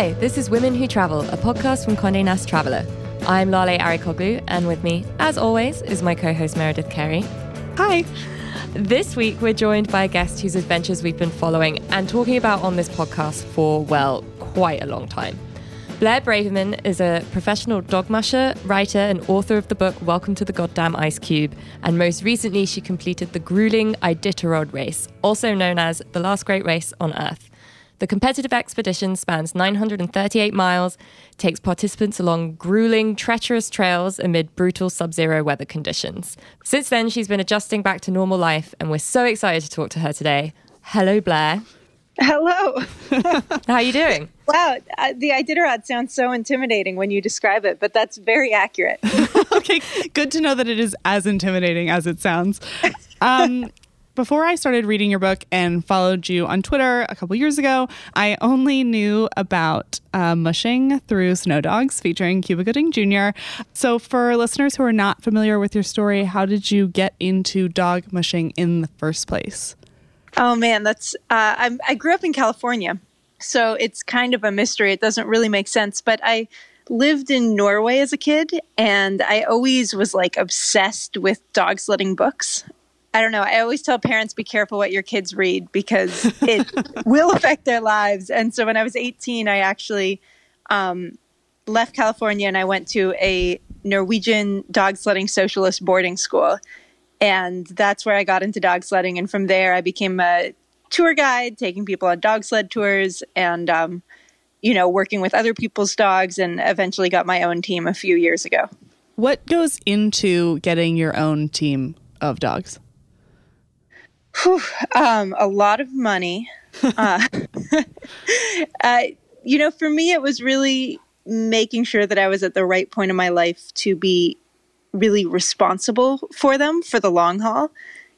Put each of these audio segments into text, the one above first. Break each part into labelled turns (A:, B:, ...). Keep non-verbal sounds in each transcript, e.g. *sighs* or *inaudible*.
A: Hi, this is Women Who Travel, a podcast from Condé Nast Traveller. I'm Lale Arikoglu, and with me, as always, is my co host Meredith Carey.
B: Hi.
A: This week, we're joined by a guest whose adventures we've been following and talking about on this podcast for, well, quite a long time. Blair Braverman is a professional dog musher, writer, and author of the book Welcome to the Goddamn Ice Cube. And most recently, she completed the grueling Iditarod race, also known as the last great race on Earth. The competitive expedition spans 938 miles, takes participants along grueling, treacherous trails amid brutal sub zero weather conditions. Since then, she's been adjusting back to normal life, and we're so excited to talk to her today. Hello, Blair.
C: Hello. *laughs*
A: How are you doing?
C: Wow, uh, the Iditarod sounds so intimidating when you describe it, but that's very accurate. *laughs*
B: okay, good to know that it is as intimidating as it sounds. Um, before I started reading your book and followed you on Twitter a couple years ago, I only knew about uh, mushing through Snow Dogs featuring Cuba Gooding Jr. So, for listeners who are not familiar with your story, how did you get into dog mushing in the first place?
C: Oh man, that's uh, I grew up in California, so it's kind of a mystery. It doesn't really make sense, but I lived in Norway as a kid, and I always was like obsessed with dog sledding books. I don't know. I always tell parents be careful what your kids read because it *laughs* will affect their lives. And so when I was 18, I actually um, left California and I went to a Norwegian dog sledding socialist boarding school. And that's where I got into dog sledding. And from there, I became a tour guide, taking people on dog sled tours and, um, you know, working with other people's dogs, and eventually got my own team a few years ago.
B: What goes into getting your own team of dogs?
C: Whew, um, a lot of money. *laughs* uh, *laughs* uh, you know, for me, it was really making sure that I was at the right point in my life to be really responsible for them for the long haul.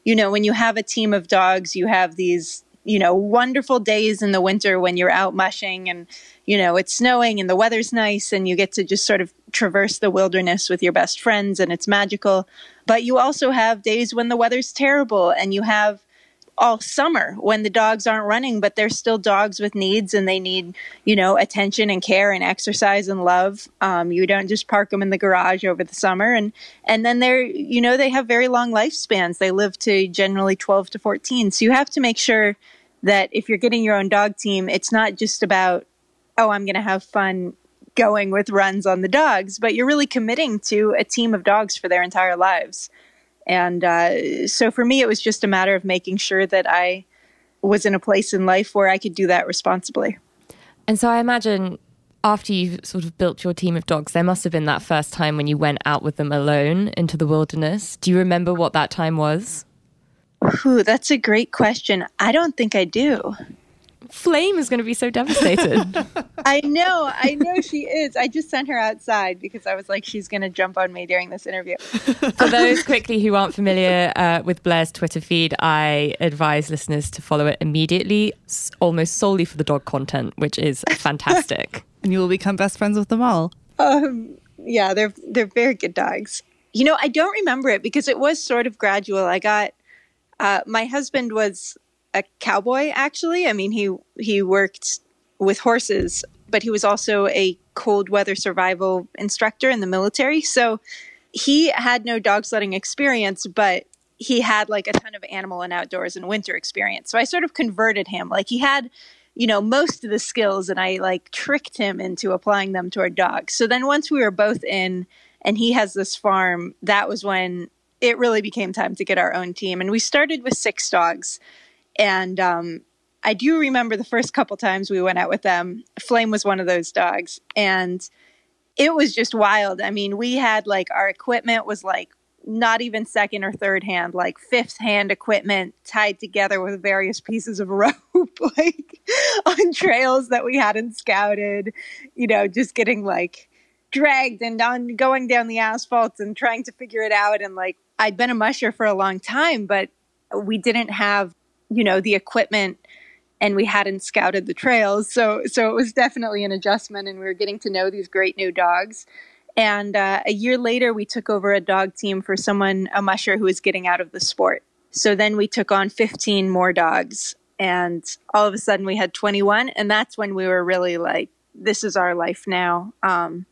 C: You know, when you have a team of dogs, you have these, you know, wonderful days in the winter when you're out mushing and, you know, it's snowing and the weather's nice and you get to just sort of traverse the wilderness with your best friends and it's magical. But you also have days when the weather's terrible and you have all summer when the dogs aren't running, but they're still dogs with needs and they need, you know, attention and care and exercise and love. Um, you don't just park them in the garage over the summer. And, and then they're, you know, they have very long lifespans. They live to generally 12 to 14. So you have to make sure that if you're getting your own dog team, it's not just about, oh, I'm going to have fun going with runs on the dogs, but you're really committing to a team of dogs for their entire lives. And uh, so for me, it was just a matter of making sure that I was in a place in life where I could do that responsibly.
A: And so I imagine after you sort of built your team of dogs, there must have been that first time when you went out with them alone into the wilderness. Do you remember what that time was?
C: Ooh, that's a great question. I don't think I do.
A: Flame is going to be so devastated. *laughs*
C: I know, I know she is. I just sent her outside because I was like, she's going to jump on me during this interview.
A: For those quickly who aren't familiar uh, with Blair's Twitter feed, I advise listeners to follow it immediately, almost solely for the dog content, which is fantastic. *laughs*
B: and you will become best friends with them all.
C: Um, yeah, they're they're very good dogs. You know, I don't remember it because it was sort of gradual. I got uh, my husband was a cowboy actually. I mean, he he worked with horses, but he was also a cold weather survival instructor in the military. So he had no dog sledding experience, but he had like a ton of animal and outdoors and winter experience. So I sort of converted him. Like he had, you know, most of the skills and I like tricked him into applying them to our dogs. So then once we were both in and he has this farm, that was when it really became time to get our own team. And we started with six dogs. And um, I do remember the first couple times we went out with them. Flame was one of those dogs, and it was just wild. I mean, we had like our equipment was like not even second or third hand, like fifth hand equipment tied together with various pieces of *laughs* rope, like on trails that we hadn't scouted, you know, just getting like dragged and on going down the asphalt and trying to figure it out. And like, I'd been a musher for a long time, but we didn't have you know the equipment and we hadn't scouted the trails so so it was definitely an adjustment and we were getting to know these great new dogs and uh, a year later we took over a dog team for someone a musher who was getting out of the sport so then we took on 15 more dogs and all of a sudden we had 21 and that's when we were really like this is our life now. Um,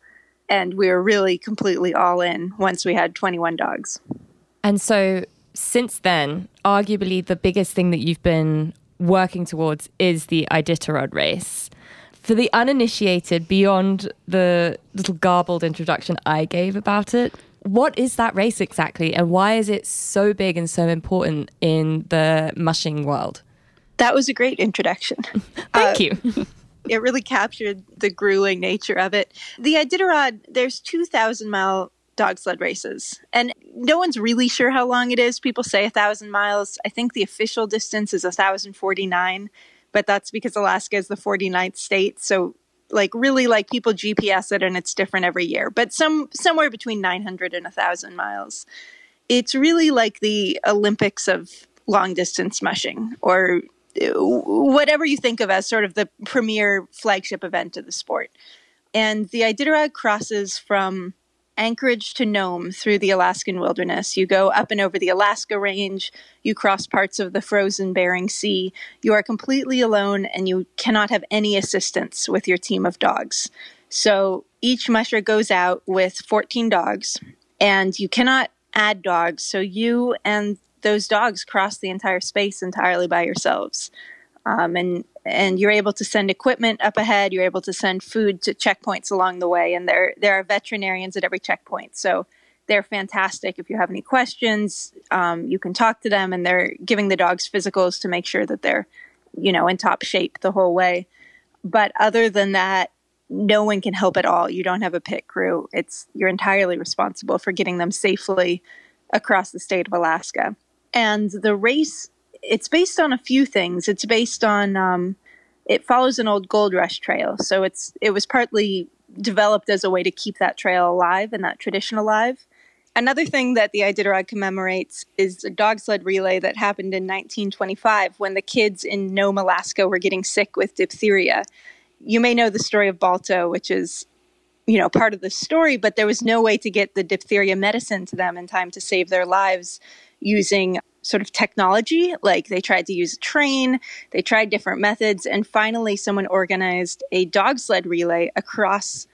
C: and we were really completely all in once we had 21 dogs.
A: And so since then, arguably the biggest thing that you've been working towards is the Iditarod race. For the uninitiated, beyond the little garbled introduction I gave about it, what is that race exactly and why is it so big and so important in the mushing world?
C: That was a great introduction. *laughs*
A: Thank uh, you.
C: it really captured the grueling nature of it. The Iditarod, there's 2,000 mile dog sled races, and no one's really sure how long it is. People say a thousand miles. I think the official distance is 1,049, but that's because Alaska is the 49th state. So, like, really, like people GPS it, and it's different every year, but some somewhere between 900 and 1,000 miles. It's really like the Olympics of long distance mushing or uh, whatever you think of as sort of the premier flagship event of the sport. And the Iditarod crosses from Anchorage to Nome through the Alaskan wilderness. You go up and over the Alaska Range, you cross parts of the frozen Bering Sea. You are completely alone and you cannot have any assistance with your team of dogs. So each musher goes out with 14 dogs, and you cannot add dogs. So you and those dogs cross the entire space entirely by yourselves. Um, and and you're able to send equipment up ahead. You're able to send food to checkpoints along the way, and there there are veterinarians at every checkpoint. So they're fantastic. If you have any questions, um, you can talk to them, and they're giving the dogs physicals to make sure that they're you know in top shape the whole way. But other than that, no one can help at all. You don't have a pit crew. It's you're entirely responsible for getting them safely across the state of Alaska. And the race, it's based on a few things. It's based on, um, it follows an old gold rush trail. So it's it was partly developed as a way to keep that trail alive and that tradition alive. Another thing that the Iditarod commemorates is a dog sled relay that happened in 1925 when the kids in Nome, Alaska were getting sick with diphtheria. You may know the story of Balto, which is you know part of the story but there was no way to get the diphtheria medicine to them in time to save their lives using sort of technology. Like they tried to use a train, they tried different methods, and finally, someone organized a dog sled relay across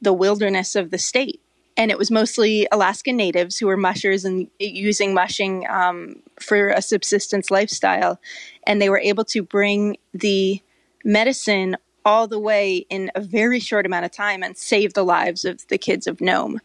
C: the wilderness of the state. And it was mostly Alaskan natives who were mushers and using mushing um, for a subsistence lifestyle. And they were able to bring the medicine all the way in a very short amount of time and save the lives of the kids of Nome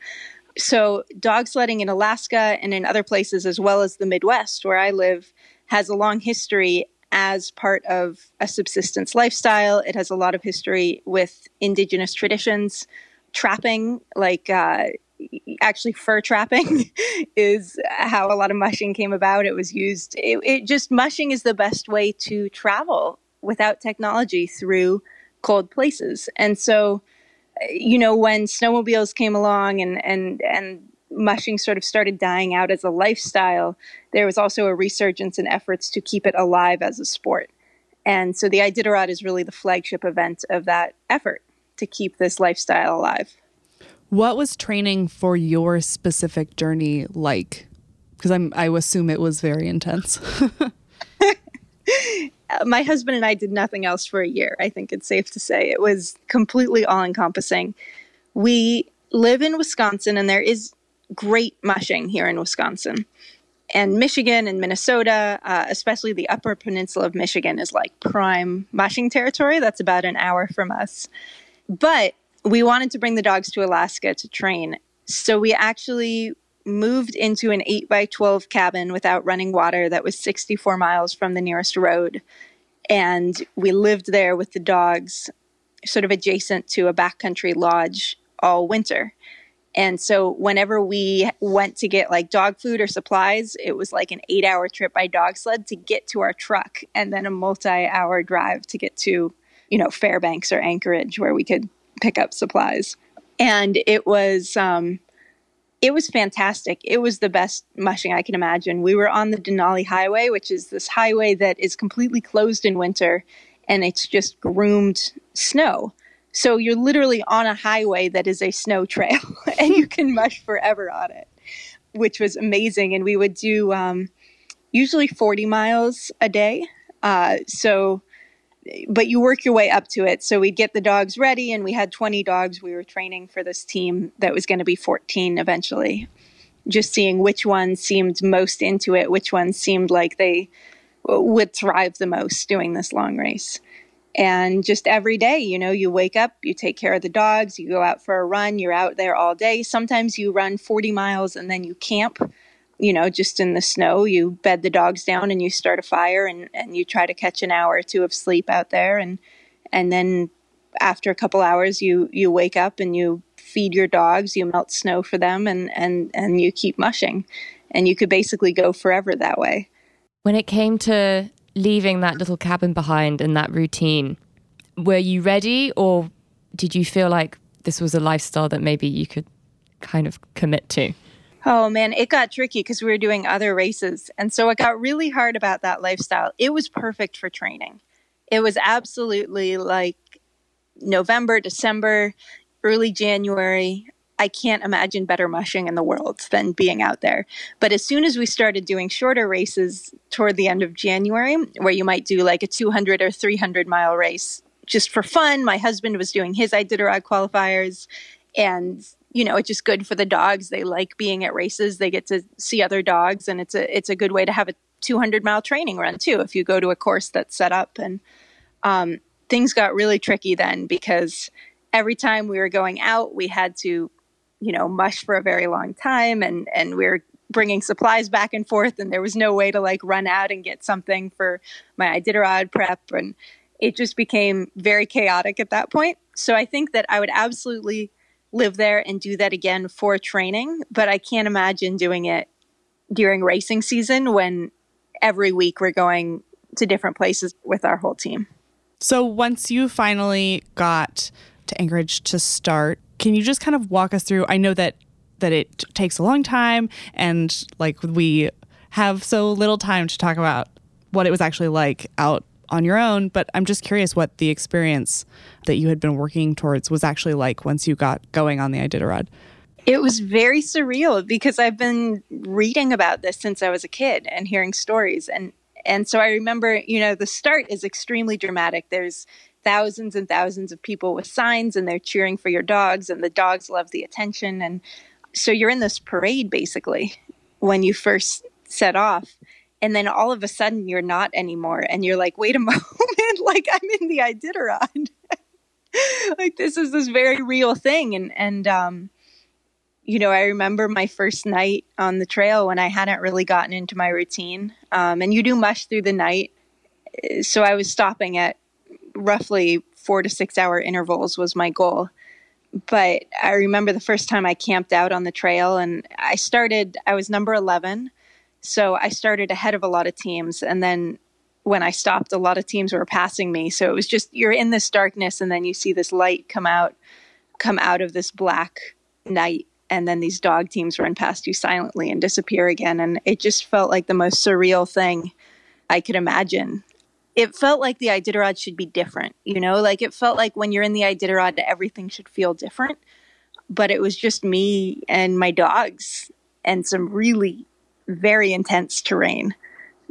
C: so dog sledding in Alaska and in other places, as well as the Midwest, where I live, has a long history as part of a subsistence lifestyle. It has a lot of history with indigenous traditions. Trapping, like uh, actually fur trapping, *laughs* is how a lot of mushing came about. It was used, it, it just mushing is the best way to travel without technology through cold places. And so you know, when snowmobiles came along and and and mushing sort of started dying out as a lifestyle, there was also a resurgence in efforts to keep it alive as a sport. And so the Iditarod is really the flagship event of that effort to keep this lifestyle alive.
B: What was training for your specific journey like? Because I'm I assume it was very intense. *laughs* *laughs*
C: my husband and I did nothing else for a year. I think it's safe to say it was completely all encompassing. We live in Wisconsin, and there is great mushing here in Wisconsin. And Michigan and Minnesota, uh, especially the upper peninsula of Michigan, is like prime mushing territory. That's about an hour from us. But we wanted to bring the dogs to Alaska to train. So we actually moved into an 8 by 12 cabin without running water that was 64 miles from the nearest road. And we lived there with the dogs, sort of adjacent to a backcountry lodge all winter. And so whenever we went to get like dog food or supplies, it was like an eight hour trip by dog sled to get to our truck and then a multi hour drive to get to, you know, Fairbanks or Anchorage where we could pick up supplies. And it was, um, it was fantastic. It was the best mushing I can imagine. We were on the Denali Highway, which is this highway that is completely closed in winter and it's just groomed snow. So you're literally on a highway that is a snow trail *laughs* and you can mush forever on it, which was amazing. And we would do um, usually 40 miles a day. Uh, so but you work your way up to it. So we'd get the dogs ready, and we had 20 dogs. We were training for this team that was going to be 14 eventually. Just seeing which ones seemed most into it, which ones seemed like they would thrive the most doing this long race. And just every day, you know, you wake up, you take care of the dogs, you go out for a run, you're out there all day. Sometimes you run 40 miles and then you camp you know, just in the snow, you bed the dogs down and you start a fire and, and you try to catch an hour or two of sleep out there and and then after a couple hours you you wake up and you feed your dogs, you melt snow for them and and and you keep mushing. And you could basically go forever that way.
A: When it came to leaving that little cabin behind and that routine, were you ready or did you feel like this was a lifestyle that maybe you could kind of commit to?
C: Oh man, it got tricky because we were doing other races. And so it got really hard about that lifestyle. It was perfect for training. It was absolutely like November, December, early January. I can't imagine better mushing in the world than being out there. But as soon as we started doing shorter races toward the end of January, where you might do like a 200 or 300 mile race just for fun, my husband was doing his Iditarod qualifiers. And you know, it's just good for the dogs. They like being at races. They get to see other dogs, and it's a it's a good way to have a 200 mile training run too. If you go to a course that's set up, and um, things got really tricky then because every time we were going out, we had to, you know, mush for a very long time, and and we were bringing supplies back and forth, and there was no way to like run out and get something for my Iditarod prep, and it just became very chaotic at that point. So I think that I would absolutely live there and do that again for training, but I can't imagine doing it during racing season when every week we're going to different places with our whole team.
B: So once you finally got to Anchorage to start, can you just kind of walk us through? I know that that it takes a long time and like we have so little time to talk about what it was actually like out on your own, but I'm just curious what the experience that you had been working towards was actually like once you got going on the Iditarod.
C: It was very surreal because I've been reading about this since I was a kid and hearing stories and and so I remember, you know, the start is extremely dramatic. There's thousands and thousands of people with signs and they're cheering for your dogs and the dogs love the attention and so you're in this parade basically when you first set off and then all of a sudden you're not anymore and you're like wait a *laughs* moment like i'm in the iditarod. *laughs* Like this is this very real thing and and um you know i remember my first night on the trail when i hadn't really gotten into my routine um, and you do mush through the night so i was stopping at roughly four to six hour intervals was my goal but i remember the first time i camped out on the trail and i started i was number 11 so I started ahead of a lot of teams. And then when I stopped, a lot of teams were passing me. So it was just you're in this darkness and then you see this light come out, come out of this black night. And then these dog teams run past you silently and disappear again. And it just felt like the most surreal thing I could imagine. It felt like the Iditarod should be different, you know, like it felt like when you're in the Iditarod, everything should feel different. But it was just me and my dogs and some really very intense terrain,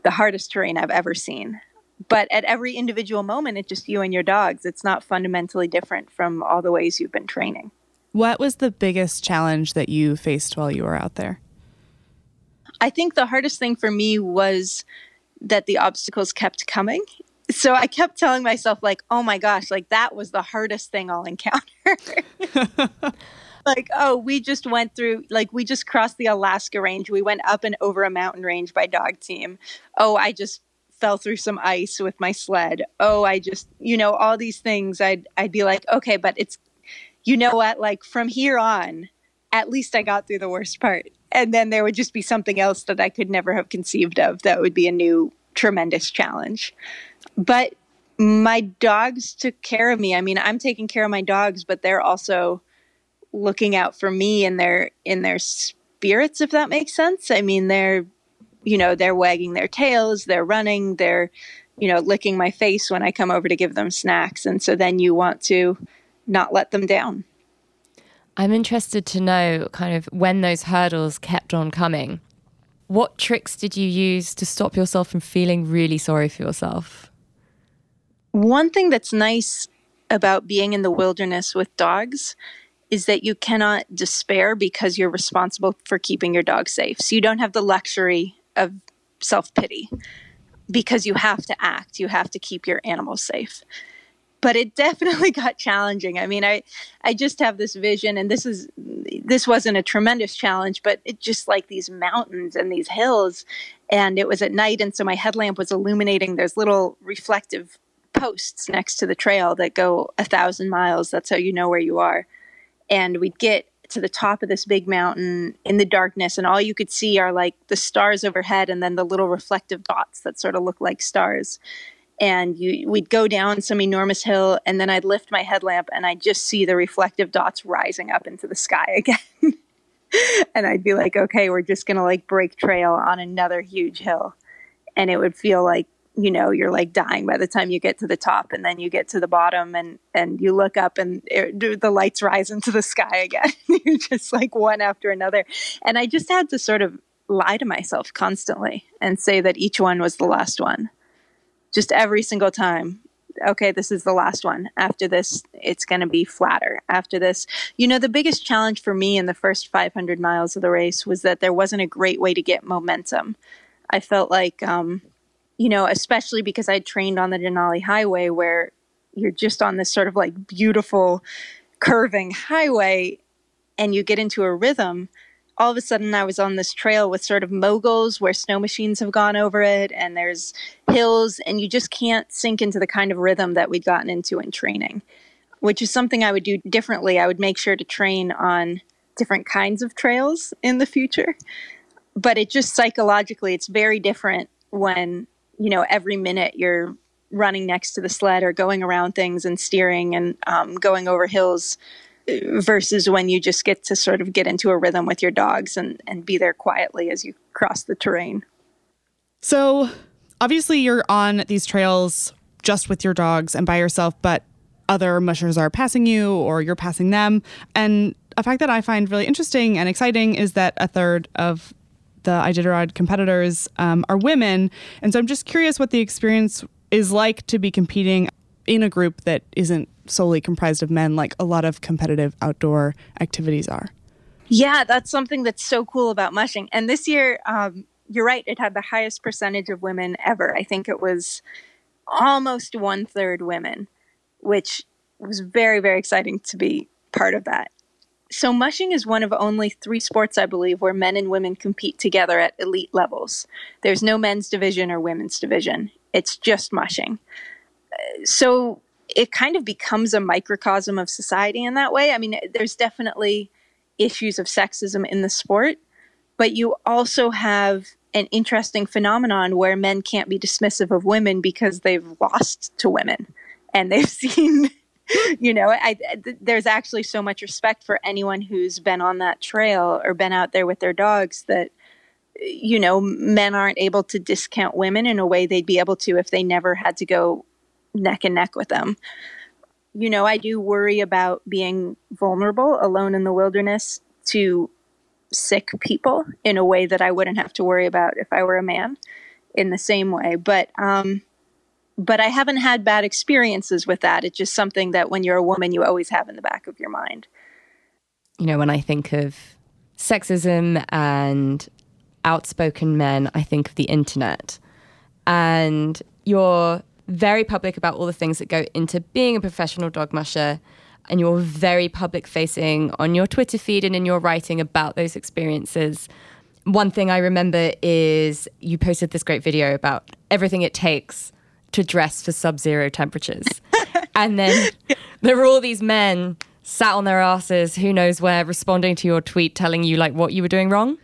C: the hardest terrain I've ever seen. But at every individual moment, it's just you and your dogs. It's not fundamentally different from all the ways you've been training.
B: What was the biggest challenge that you faced while you were out there?
C: I think the hardest thing for me was that the obstacles kept coming. So I kept telling myself, like, oh my gosh, like that was the hardest thing I'll encounter. *laughs* *laughs* like, oh, we just went through, like, we just crossed the Alaska range. We went up and over a mountain range by dog team. Oh, I just fell through some ice with my sled. Oh, I just, you know, all these things. I'd, I'd be like, okay, but it's, you know what? Like, from here on, at least I got through the worst part. And then there would just be something else that I could never have conceived of that would be a new tremendous challenge. But my dogs took care of me. I mean, I'm taking care of my dogs, but they're also looking out for me in their in their spirits if that makes sense. I mean they're you know they're wagging their tails they're running they're you know licking my face when i come over to give them snacks. And so then you want to not let them down.
A: I'm interested to know kind of when those hurdles kept on coming. What tricks did you use to stop yourself from feeling really sorry for yourself?
C: One thing that's nice about being in the wilderness with dogs is that you cannot despair because you're responsible for keeping your dog safe. So you don't have the luxury of self pity because you have to act, you have to keep your animals safe. But it definitely *laughs* got challenging. I mean, I I just have this vision and this is this wasn't a tremendous challenge, but it just like these mountains and these hills and it was at night and so my headlamp was illuminating there's little reflective posts next to the trail that go a thousand miles. That's how you know where you are. And we'd get to the top of this big mountain in the darkness, and all you could see are like the stars overhead and then the little reflective dots that sort of look like stars. And you, we'd go down some enormous hill, and then I'd lift my headlamp and I'd just see the reflective dots rising up into the sky *laughs* again. and I'd be like, okay, we're just going to like break trail on another huge hill. And it would feel like you know you're like dying by the time you get to the top and then you get to the bottom and and you look up and it, the lights rise into the sky again. *laughs* You're just like one after another. And i just had to sort of lie to myself constantly and say that each one was the last one. Just every single time okay this is the last one. After this it's going to be flatter. After this you know the biggest challenge for me in the first 500 miles of the race was that there wasn't a great way to get momentum. I felt like um, you know, especially because I trained on the Denali Highway where you're just on this sort of like beautiful curving highway and you get into a rhythm. All of a sudden, I was on this trail with sort of moguls where snow machines have gone over it, and there's hills, and you just can't sink into the kind of rhythm that we'd gotten into in training, which is something I would do differently. I would make sure to train on different kinds of trails in the future. But it just psychologically, it's very different when you know, every minute you're running next to the sled or going around things and steering and um, going over hills versus when you just get to sort of get into a rhythm with your dogs and, and be there quietly as you cross the terrain.
B: So, obviously, you're on these trails just with your dogs and by yourself, but other mushers are passing you or you're passing them. And a fact that I find really interesting and exciting is that a third of the Iditarod competitors um, are women. And so I'm just curious what the experience is like to be competing in a group that isn't solely comprised of men, like a lot of competitive outdoor activities are.
C: Yeah, that's something that's so cool about mushing. And this year, um, you're right, it had the highest percentage of women ever. I think it was almost one third women, which was very, very exciting to be part of that. So, mushing is one of only three sports, I believe, where men and women compete together at elite levels. There's no men's division or women's division, it's just mushing. Uh, so, it kind of becomes a microcosm of society in that way. I mean, there's definitely issues of sexism in the sport, but you also have an interesting phenomenon where men can't be dismissive of women because they've lost to women and they've *laughs* seen *laughs* you know, I, I, there's actually so much respect for anyone who's been on that trail or been out there with their dogs that, you know, men aren't able to discount women in a way they'd be able to if they never had to go neck and neck with them. You know, I do worry about being vulnerable alone in the wilderness to sick people in a way that I wouldn't have to worry about if I were a man in the same way. But, um, but I haven't had bad experiences with that. It's just something that when you're a woman, you always have in the back of your mind.
A: You know, when I think of sexism and outspoken men, I think of the internet. And you're very public about all the things that go into being a professional dog musher. And you're very public facing on your Twitter feed and in your writing about those experiences. One thing I remember is you posted this great video about everything it takes to dress for sub zero temperatures. *laughs* and then there were all these men sat on their asses, who knows where, responding to your tweet telling you like what you were doing wrong.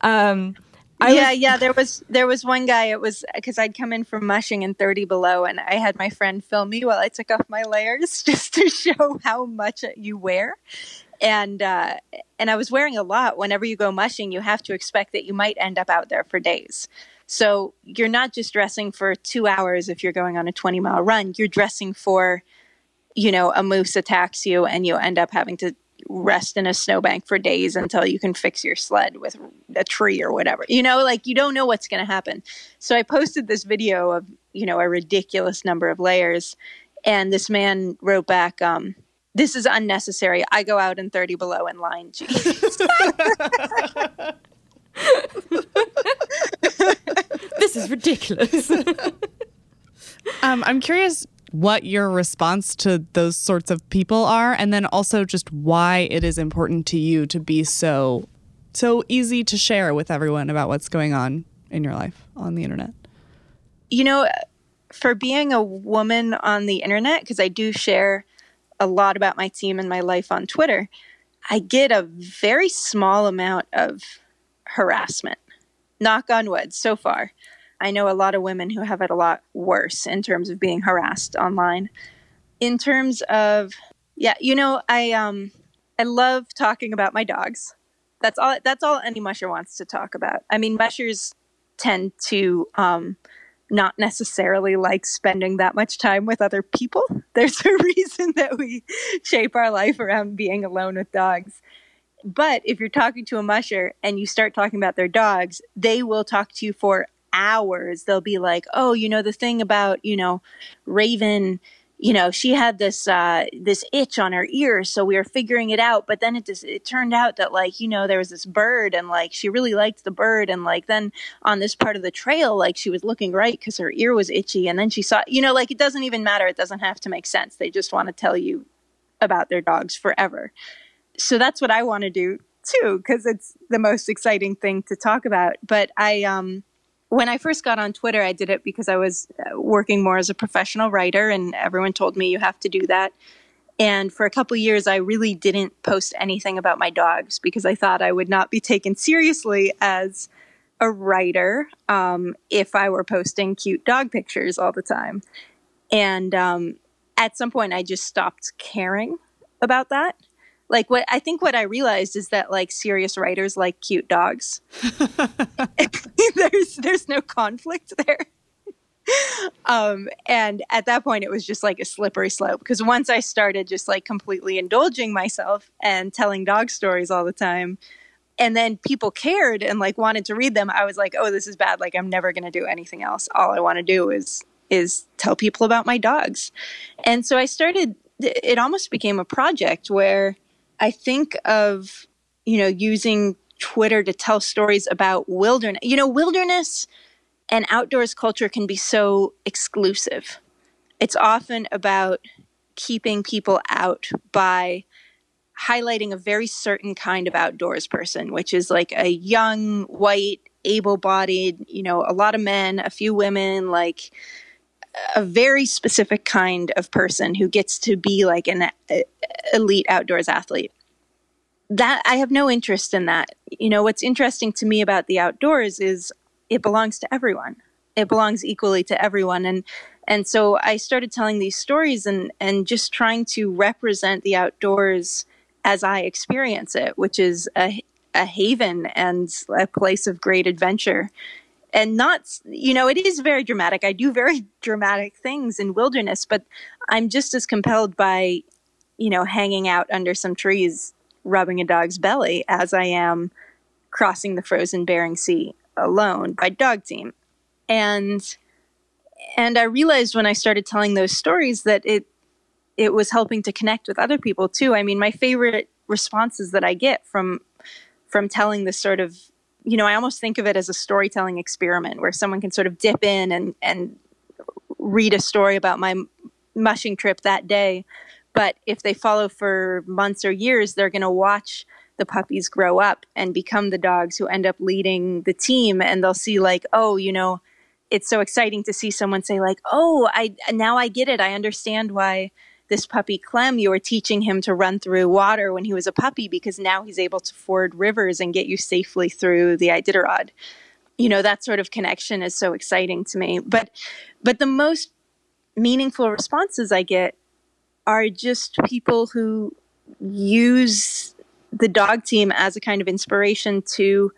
A: Um,
C: yeah, was- yeah. There was there was one guy. It was because I'd come in from mushing in thirty below, and I had my friend film me while I took off my layers *laughs* just to show how much you wear. And uh, and I was wearing a lot. Whenever you go mushing, you have to expect that you might end up out there for days. So you're not just dressing for two hours if you're going on a 20 mile run, you're dressing for, you know, a moose attacks you and you end up having to rest in a snowbank for days until you can fix your sled with a tree or whatever. You know, like you don't know what's going to happen. So I posted this video of you know, a ridiculous number of layers. And this man wrote back, um, this is unnecessary. I go out in 30 below in line jeans. *laughs* *laughs* *laughs*
A: this is ridiculous. *laughs*
B: um, I'm curious what your response to those sorts of people are, and then also just why it is important to you to be so so easy to share with everyone about what's going on in your life on the internet.
C: You know, for being a woman on the internet, because I do share a lot about my team and my life on Twitter, I get a very small amount of harassment. Knock on wood, so far. I know a lot of women who have it a lot worse in terms of being harassed online. In terms of, yeah, you know, I um, I love talking about my dogs. That's all. That's all any musher wants to talk about. I mean, mushers tend to um, not necessarily like spending that much time with other people. *laughs* There's a reason that we shape our life around being alone with dogs. But if you're talking to a musher and you start talking about their dogs, they will talk to you for hours. They'll be like, "Oh, you know the thing about, you know, Raven you know she had this uh, this itch on her ear so we were figuring it out but then it just it turned out that like you know there was this bird and like she really liked the bird and like then on this part of the trail like she was looking right because her ear was itchy and then she saw you know like it doesn't even matter it doesn't have to make sense they just want to tell you about their dogs forever so that's what i want to do too because it's the most exciting thing to talk about but i um when I first got on Twitter, I did it because I was uh, working more as a professional writer, and everyone told me you have to do that. And for a couple years, I really didn't post anything about my dogs because I thought I would not be taken seriously as a writer um, if I were posting cute dog pictures all the time. And um, at some point, I just stopped caring about that like what I think what I realized is that like serious writers like cute dogs. *laughs* *laughs* there's there's no conflict there. um, and at that point it was just like a slippery slope because once I started just like completely indulging myself and telling dog stories all the time and then people cared and like wanted to read them I was like oh this is bad like I'm never going to do anything else all I want to do is is tell people about my dogs. And so I started it almost became a project where I think of, you know, using Twitter to tell stories about wilderness. You know, wilderness and outdoors culture can be so exclusive. It's often about keeping people out by highlighting a very certain kind of outdoors person, which is like a young, white, able bodied, you know, a lot of men, a few women, like a very specific kind of person who gets to be like an elite outdoors athlete. That I have no interest in that. You know, what's interesting to me about the outdoors is it belongs to everyone. It belongs equally to everyone and and so I started telling these stories and and just trying to represent the outdoors as I experience it, which is a a haven and a place of great adventure and not you know it is very dramatic. I do very *laughs* dramatic things in wilderness but i'm just as compelled by you know hanging out under some trees rubbing a dog's belly as i am crossing the frozen bering sea alone by dog team. And and i realized when i started telling those stories that it it was helping to connect with other people too. I mean my favorite responses that i get from from telling this sort of you know, I almost think of it as a storytelling experiment where someone can sort of dip in and and read a story about my mushing trip that day. But if they follow for months or years, they're going to watch the puppies grow up and become the dogs who end up leading the team and they'll see like, oh, you know, it's so exciting to see someone say like, "Oh, I now I get it. I understand why this puppy Clem, you were teaching him to run through water when he was a puppy because now he's able to ford rivers and get you safely through the Iditarod. You know, that sort of connection is so exciting to me. But but the most meaningful responses I get are just people who use the dog team as a kind of inspiration to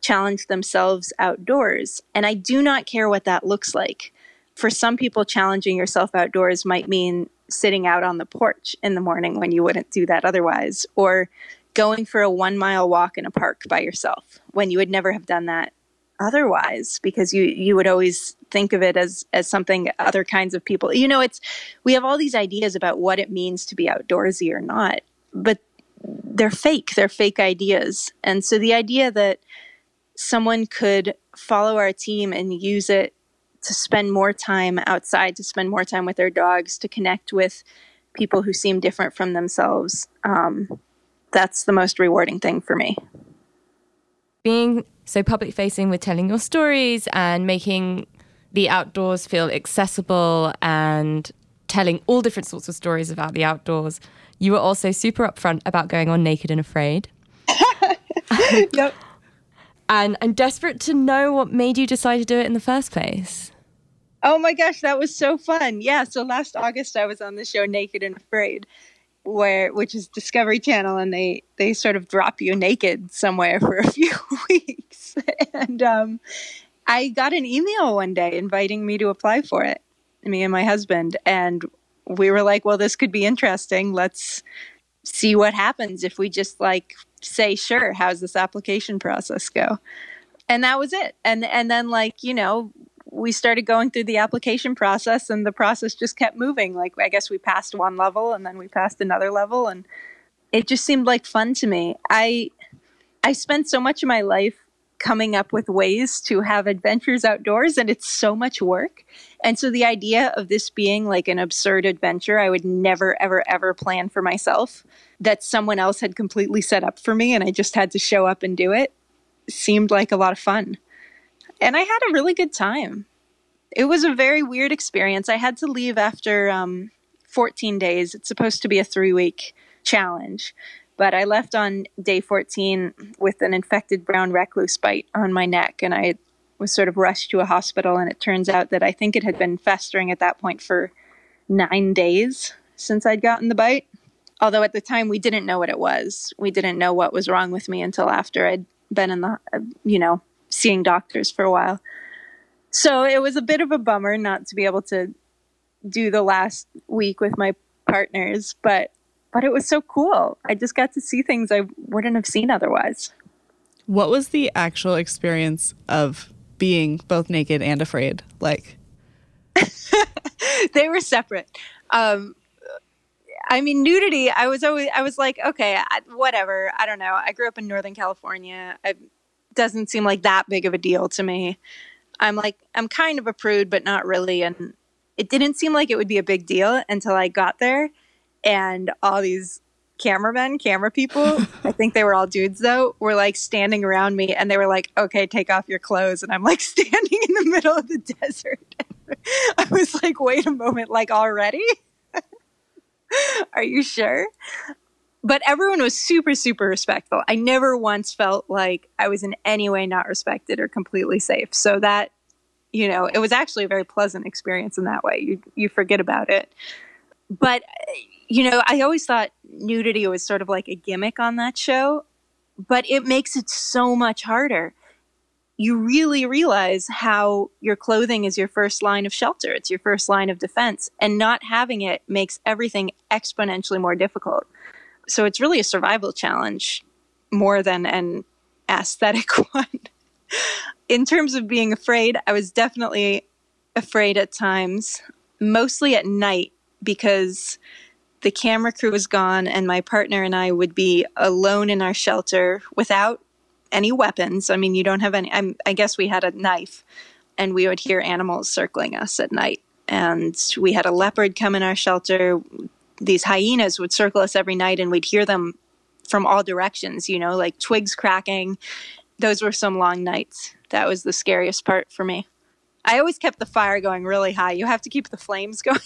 C: challenge themselves outdoors. And I do not care what that looks like. For some people, challenging yourself outdoors might mean sitting out on the porch in the morning when you wouldn't do that otherwise, or going for a one mile walk in a park by yourself when you would never have done that otherwise because you you would always think of it as as something other kinds of people you know it's we have all these ideas about what it means to be outdoorsy or not but they're fake they're fake ideas. And so the idea that someone could follow our team and use it to spend more time outside to spend more time with their dogs to connect with people who seem different from themselves um, that's the most rewarding thing for me
A: being so public facing with telling your stories and making the outdoors feel accessible and telling all different sorts of stories about the outdoors. You were also super upfront about going on Naked and Afraid. *laughs*
C: yep.
A: And I'm desperate to know what made you decide to do it in the first place.
C: Oh my gosh, that was so fun. Yeah, so last August I was on the show Naked and Afraid where which is Discovery Channel, and they they sort of drop you naked somewhere for a *laughs* few weeks. and um, I got an email one day inviting me to apply for it, me and my husband, and we were like, "Well, this could be interesting. Let's see what happens if we just like say sure. How's this application process go?" And that was it. And and then like you know we started going through the application process and the process just kept moving like i guess we passed one level and then we passed another level and it just seemed like fun to me i i spent so much of my life coming up with ways to have adventures outdoors and it's so much work and so the idea of this being like an absurd adventure i would never ever ever plan for myself that someone else had completely set up for me and i just had to show up and do it seemed like a lot of fun and I had a really good time. It was a very weird experience. I had to leave after um, 14 days. It's supposed to be a three week challenge, but I left on day 14 with an infected brown recluse bite on my neck, and I was sort of rushed to a hospital. And it turns out that I think it had been festering at that point for nine days since I'd gotten the bite. Although at the time we didn't know what it was. We didn't know what was wrong with me until after I'd been in the, you know, seeing doctors for a while. So it was a bit of a bummer not to be able to do the last week with my partners, but but it was so cool. I just got to see things I wouldn't have seen otherwise.
B: What was the actual experience of being both naked and afraid like? *laughs*
C: they were separate. Um, I mean, nudity. I was always. I was like, okay, I, whatever. I don't know. I grew up in Northern California. I doesn't seem like that big of a deal to me. I'm like, I'm kind of a prude, but not really. And it didn't seem like it would be a big deal until I got there and all these cameramen, camera people, *laughs* I think they were all dudes though, were like standing around me and they were like, okay, take off your clothes. And I'm like *laughs* standing in the middle of the desert. *laughs* I was like, wait a moment, like already? Are you sure? but everyone was super super respectful i never once felt like i was in any way not respected or completely safe so that you know it was actually a very pleasant experience in that way you you forget about it but you know i always thought nudity was sort of like a gimmick on that show but it makes it so much harder. You really realize how your clothing is your first line of shelter. It's your first line of defense and not having it makes everything exponentially more difficult. So it's really a survival challenge more than an aesthetic *laughs* one. In terms of being afraid, I was definitely afraid at times, mostly at night because the camera crew was gone and my partner and I would be alone in our shelter without any weapons. I mean, you don't have any, I'm, i guess we had a knife and we would hear animals circling us at night. And we had a leopard come in our shelter these hyenas would circle us every night and we'd hear them from all directions, you know, like twigs cracking. Those were some long nights. That was the scariest part for me. I always kept the fire going really high. You have to keep the flames *laughs* going.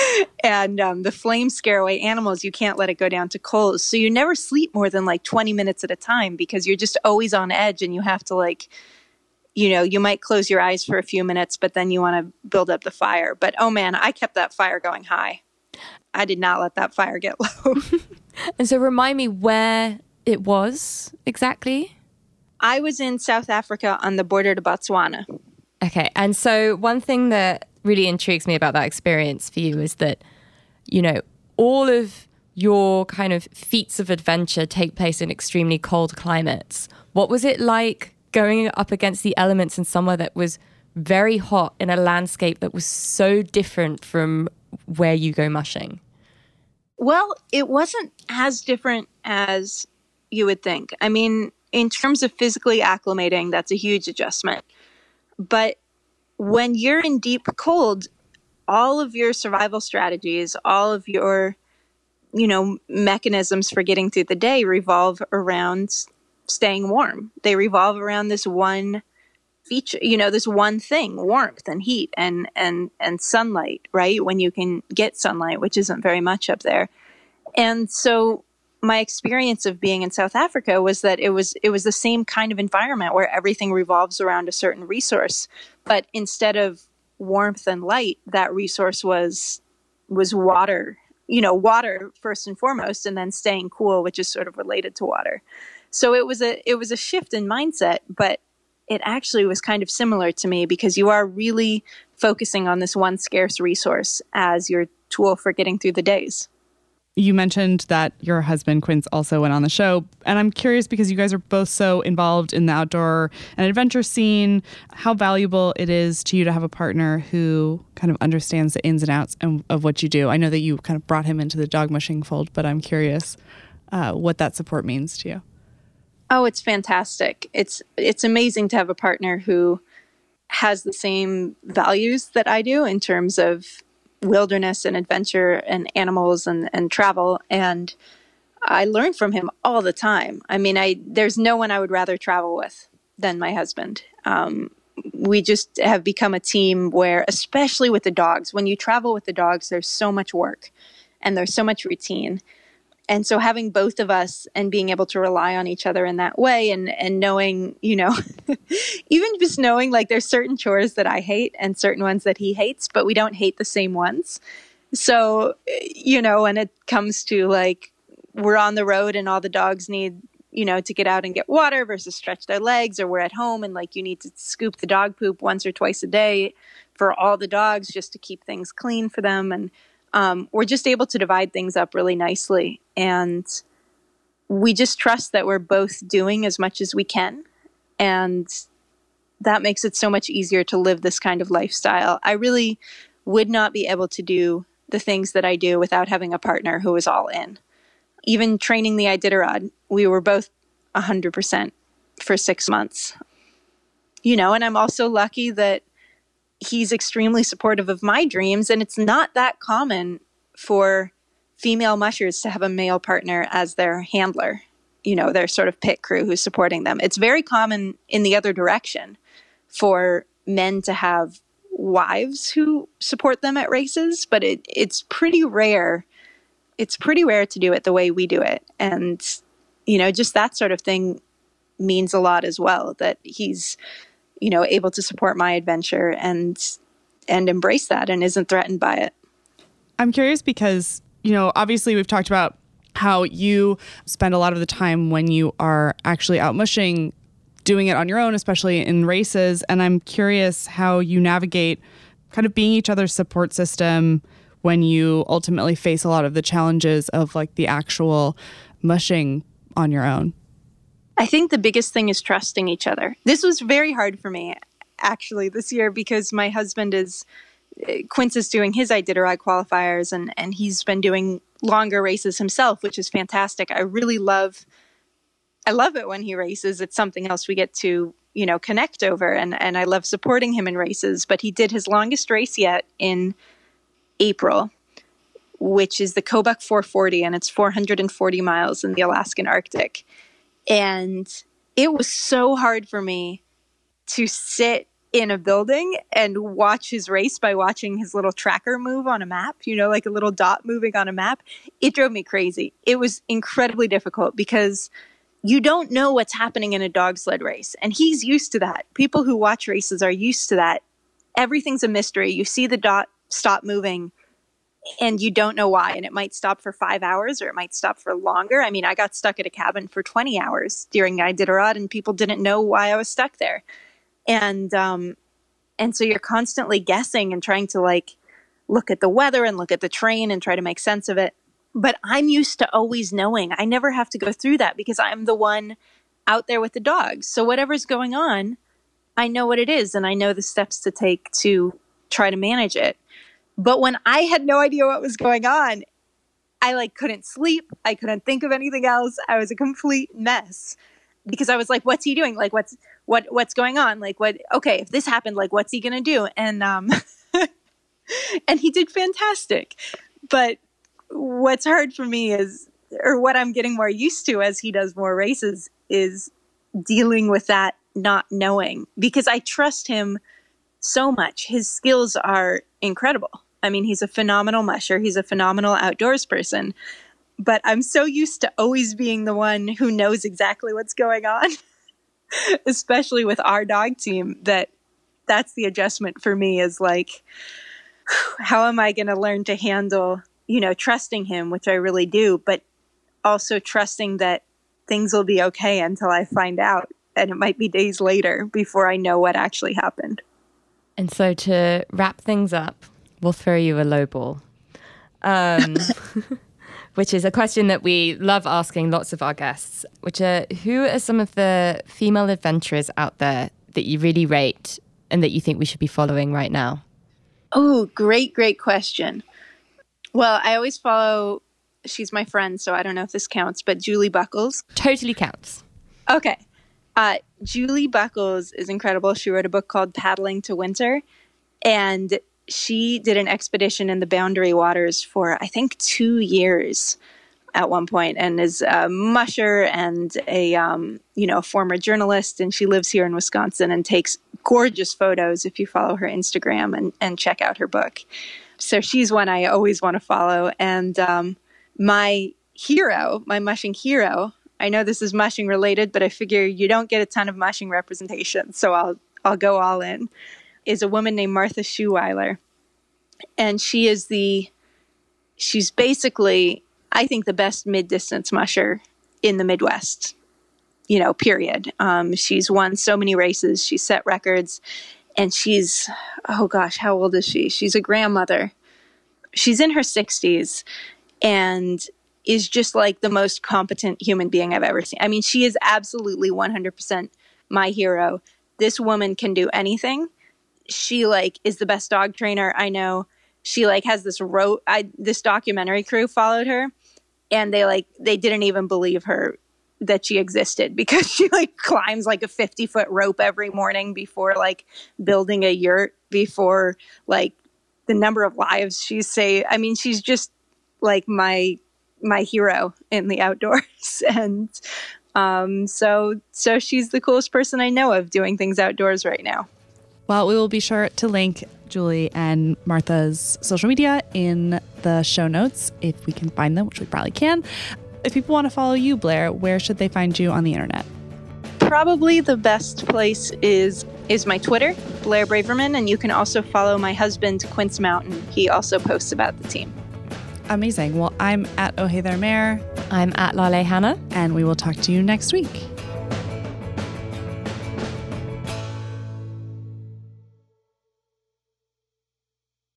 C: *laughs* and um, the flames scare away animals. You can't let it go down to coals. So you never sleep more than like 20 minutes at a time because you're just always on edge and you have to like you know, you might close your eyes for a few minutes, but then you want to build up the fire. But oh man, I kept that fire going high. I did not let that fire get low. *laughs*
A: and so remind me where it was exactly?
C: I was in South Africa on the border to Botswana.
A: Okay. And so one thing that really intrigues me about that experience for you is that, you know, all of your kind of feats of adventure take place in extremely cold climates. What was it like going up against the elements in somewhere that was very hot in a landscape that was so different from where you go mushing?
C: Well, it wasn't as different as you would think. I mean, in terms of physically acclimating, that's a huge adjustment. But when you're in deep cold, all of your survival strategies, all of your you know mechanisms for getting through the day revolve around staying warm. They revolve around this one feature, you know, this one thing, warmth and heat and and and sunlight, right? When you can get sunlight, which isn't very much up there. And so my experience of being in South Africa was that it was it was the same kind of environment where everything revolves around a certain resource, but instead of warmth and light, that resource was was water. You know, water first and foremost, and then staying cool, which is sort of related to water. So it was a it was a shift in mindset, but it actually was kind of similar to me because you are really focusing on this one scarce resource as your tool for getting through the days
B: you mentioned that your husband Quince also went on the show, and I'm curious because you guys are both so involved in the outdoor and adventure scene, how valuable it is to you to have a partner who kind of understands the ins and outs of what you do. I know that you kind of brought him into the dog mushing fold, but I'm curious uh, what that support means to you.
C: Oh, it's fantastic. It's it's amazing to have a partner who has the same values that I do in terms of wilderness and adventure and animals and, and travel. And I learn from him all the time. I mean, I there's no one I would rather travel with than my husband. Um, we just have become a team where, especially with the dogs, when you travel with the dogs, there's so much work and there's so much routine and so having both of us and being able to rely on each other in that way and and knowing you know *laughs* even just knowing like there's certain chores that i hate and certain ones that he hates but we don't hate the same ones. So you know when it comes to like we're on the road and all the dogs need you know to get out and get water versus stretch their legs or we're at home and like you need to scoop the dog poop once or twice a day for all the dogs just to keep things clean for them and um, we're just able to divide things up really nicely. And we just trust that we're both doing as much as we can. And that makes it so much easier to live this kind of lifestyle. I really would not be able to do the things that I do without having a partner who is all in. Even training the Iditarod, we were both 100% for six months. You know, and I'm also lucky that he's extremely supportive of my dreams. And it's not that common for female mushers to have a male partner as their handler, you know, their sort of pit crew who's supporting them. It's very common in the other direction for men to have wives who support them at races, but it, it's pretty rare. It's pretty rare to do it the way we do it. And, you know, just that sort of thing means a lot as well that he's you know able to support my adventure and and embrace that and isn't threatened by it.
B: I'm curious because you know obviously we've talked about how you spend a lot of the time when you are actually out mushing doing it on your own especially in races. And i'm curious how you navigate kind of being each other's support system when you ultimately face a lot of the challenges of like the actual mushing on your own
C: I think the biggest thing is trusting each other. This was very hard for me actually this year because my husband is eh, Quince is doing his Iditarod qualifiers and and he's been doing longer races himself, which is fantastic. I really love I love it when he races. It's something else we get to, you know, connect over and and I love supporting him in races, but he did his longest race yet in April, which is the Kobuk 440 and it's 440 miles in the Alaskan Arctic. And it was so hard for me to sit in a building and watch his race by watching his little tracker move on a map, you know, like a little dot moving on a map. It drove me crazy. It was incredibly difficult because you don't know what's happening in a dog sled race. And he's used to that. People who watch races are used to that. Everything's a mystery. You see the dot stop moving and you don't know why. And it might stop for five hours or it might stop for longer. I mean, I got stuck at a cabin for 20 hours during Iditarod and people didn't know why I was stuck there. And, um, and so you're constantly guessing and trying to like look at the weather and look at the train and try to make sense of it. But I'm used to always knowing. I never have to go through that because I'm the one out there with the dogs. So whatever's going on, I know what it is and I know the steps to take to try to manage it. But when I had no idea what was going on, I like couldn't sleep. I couldn't think of anything else. I was a complete mess because I was like, what's he doing? Like what's what what's going on? Like what okay, if this happened, like what's he gonna do? And um *laughs* and he did fantastic. But what's hard for me is or what I'm getting more used to as he does more races is dealing with that not knowing because I trust him so much. His skills are incredible. I mean, he's a phenomenal musher, he's a phenomenal outdoors person. But I'm so used to always being the one who knows exactly what's going on, *laughs* especially with our dog team, that that's the adjustment for me is like, *sighs* how am I going to learn to handle, you know, trusting him, which I really do, but also trusting that things will be okay until I find out. And it might be days later before I know what actually happened.
A: And so to wrap things up, we'll throw you a low ball. Um, *laughs* which is a question that we love asking lots of our guests, which are who are some of the female adventurers out there that you really rate and that you think we should be following right now?
C: Oh, great, great question. Well, I always follow, she's my friend, so I don't know if this counts, but Julie Buckles.
A: Totally counts.
C: Okay. Uh, Julie Buckles is incredible. She wrote a book called Paddling to Winter, and she did an expedition in the Boundary Waters for, I think, two years at one point and is a musher and a um, you know former journalist and she lives here in wisconsin and takes gorgeous photos if you follow her instagram and, and check out her book so she's one i always want to follow and um, my hero my mushing hero i know this is mushing related but i figure you don't get a ton of mushing representation so i'll i'll go all in is a woman named martha schouweiler and she is the she's basically I think the best mid distance musher in the Midwest, you know, period. Um, she's won so many races, she's set records, and she's, oh gosh, how old is she? She's a grandmother. She's in her 60s and is just like the most competent human being I've ever seen. I mean, she is absolutely 100% my hero. This woman can do anything. She like is the best dog trainer I know. She like has this rope. I this documentary crew followed her and they like they didn't even believe her that she existed *laughs* because she like climbs like a 50 foot rope every morning before like building a yurt before like the number of lives she's saved i mean she's just like my my hero in the outdoors *laughs* and um so so she's the coolest person i know of doing things outdoors right now
B: well we will be sure to link Julie and Martha's social media in the show notes if we can find them, which we probably can. If people want to follow you, Blair, where should they find you on the internet?
C: Probably the best place is is my Twitter, Blair Braverman, and you can also follow my husband, Quince Mountain. He also posts about the team.
B: Amazing. Well, I'm at Oh Hey There Mare.
A: I'm at Lale Hannah.
B: And we will talk to you next week.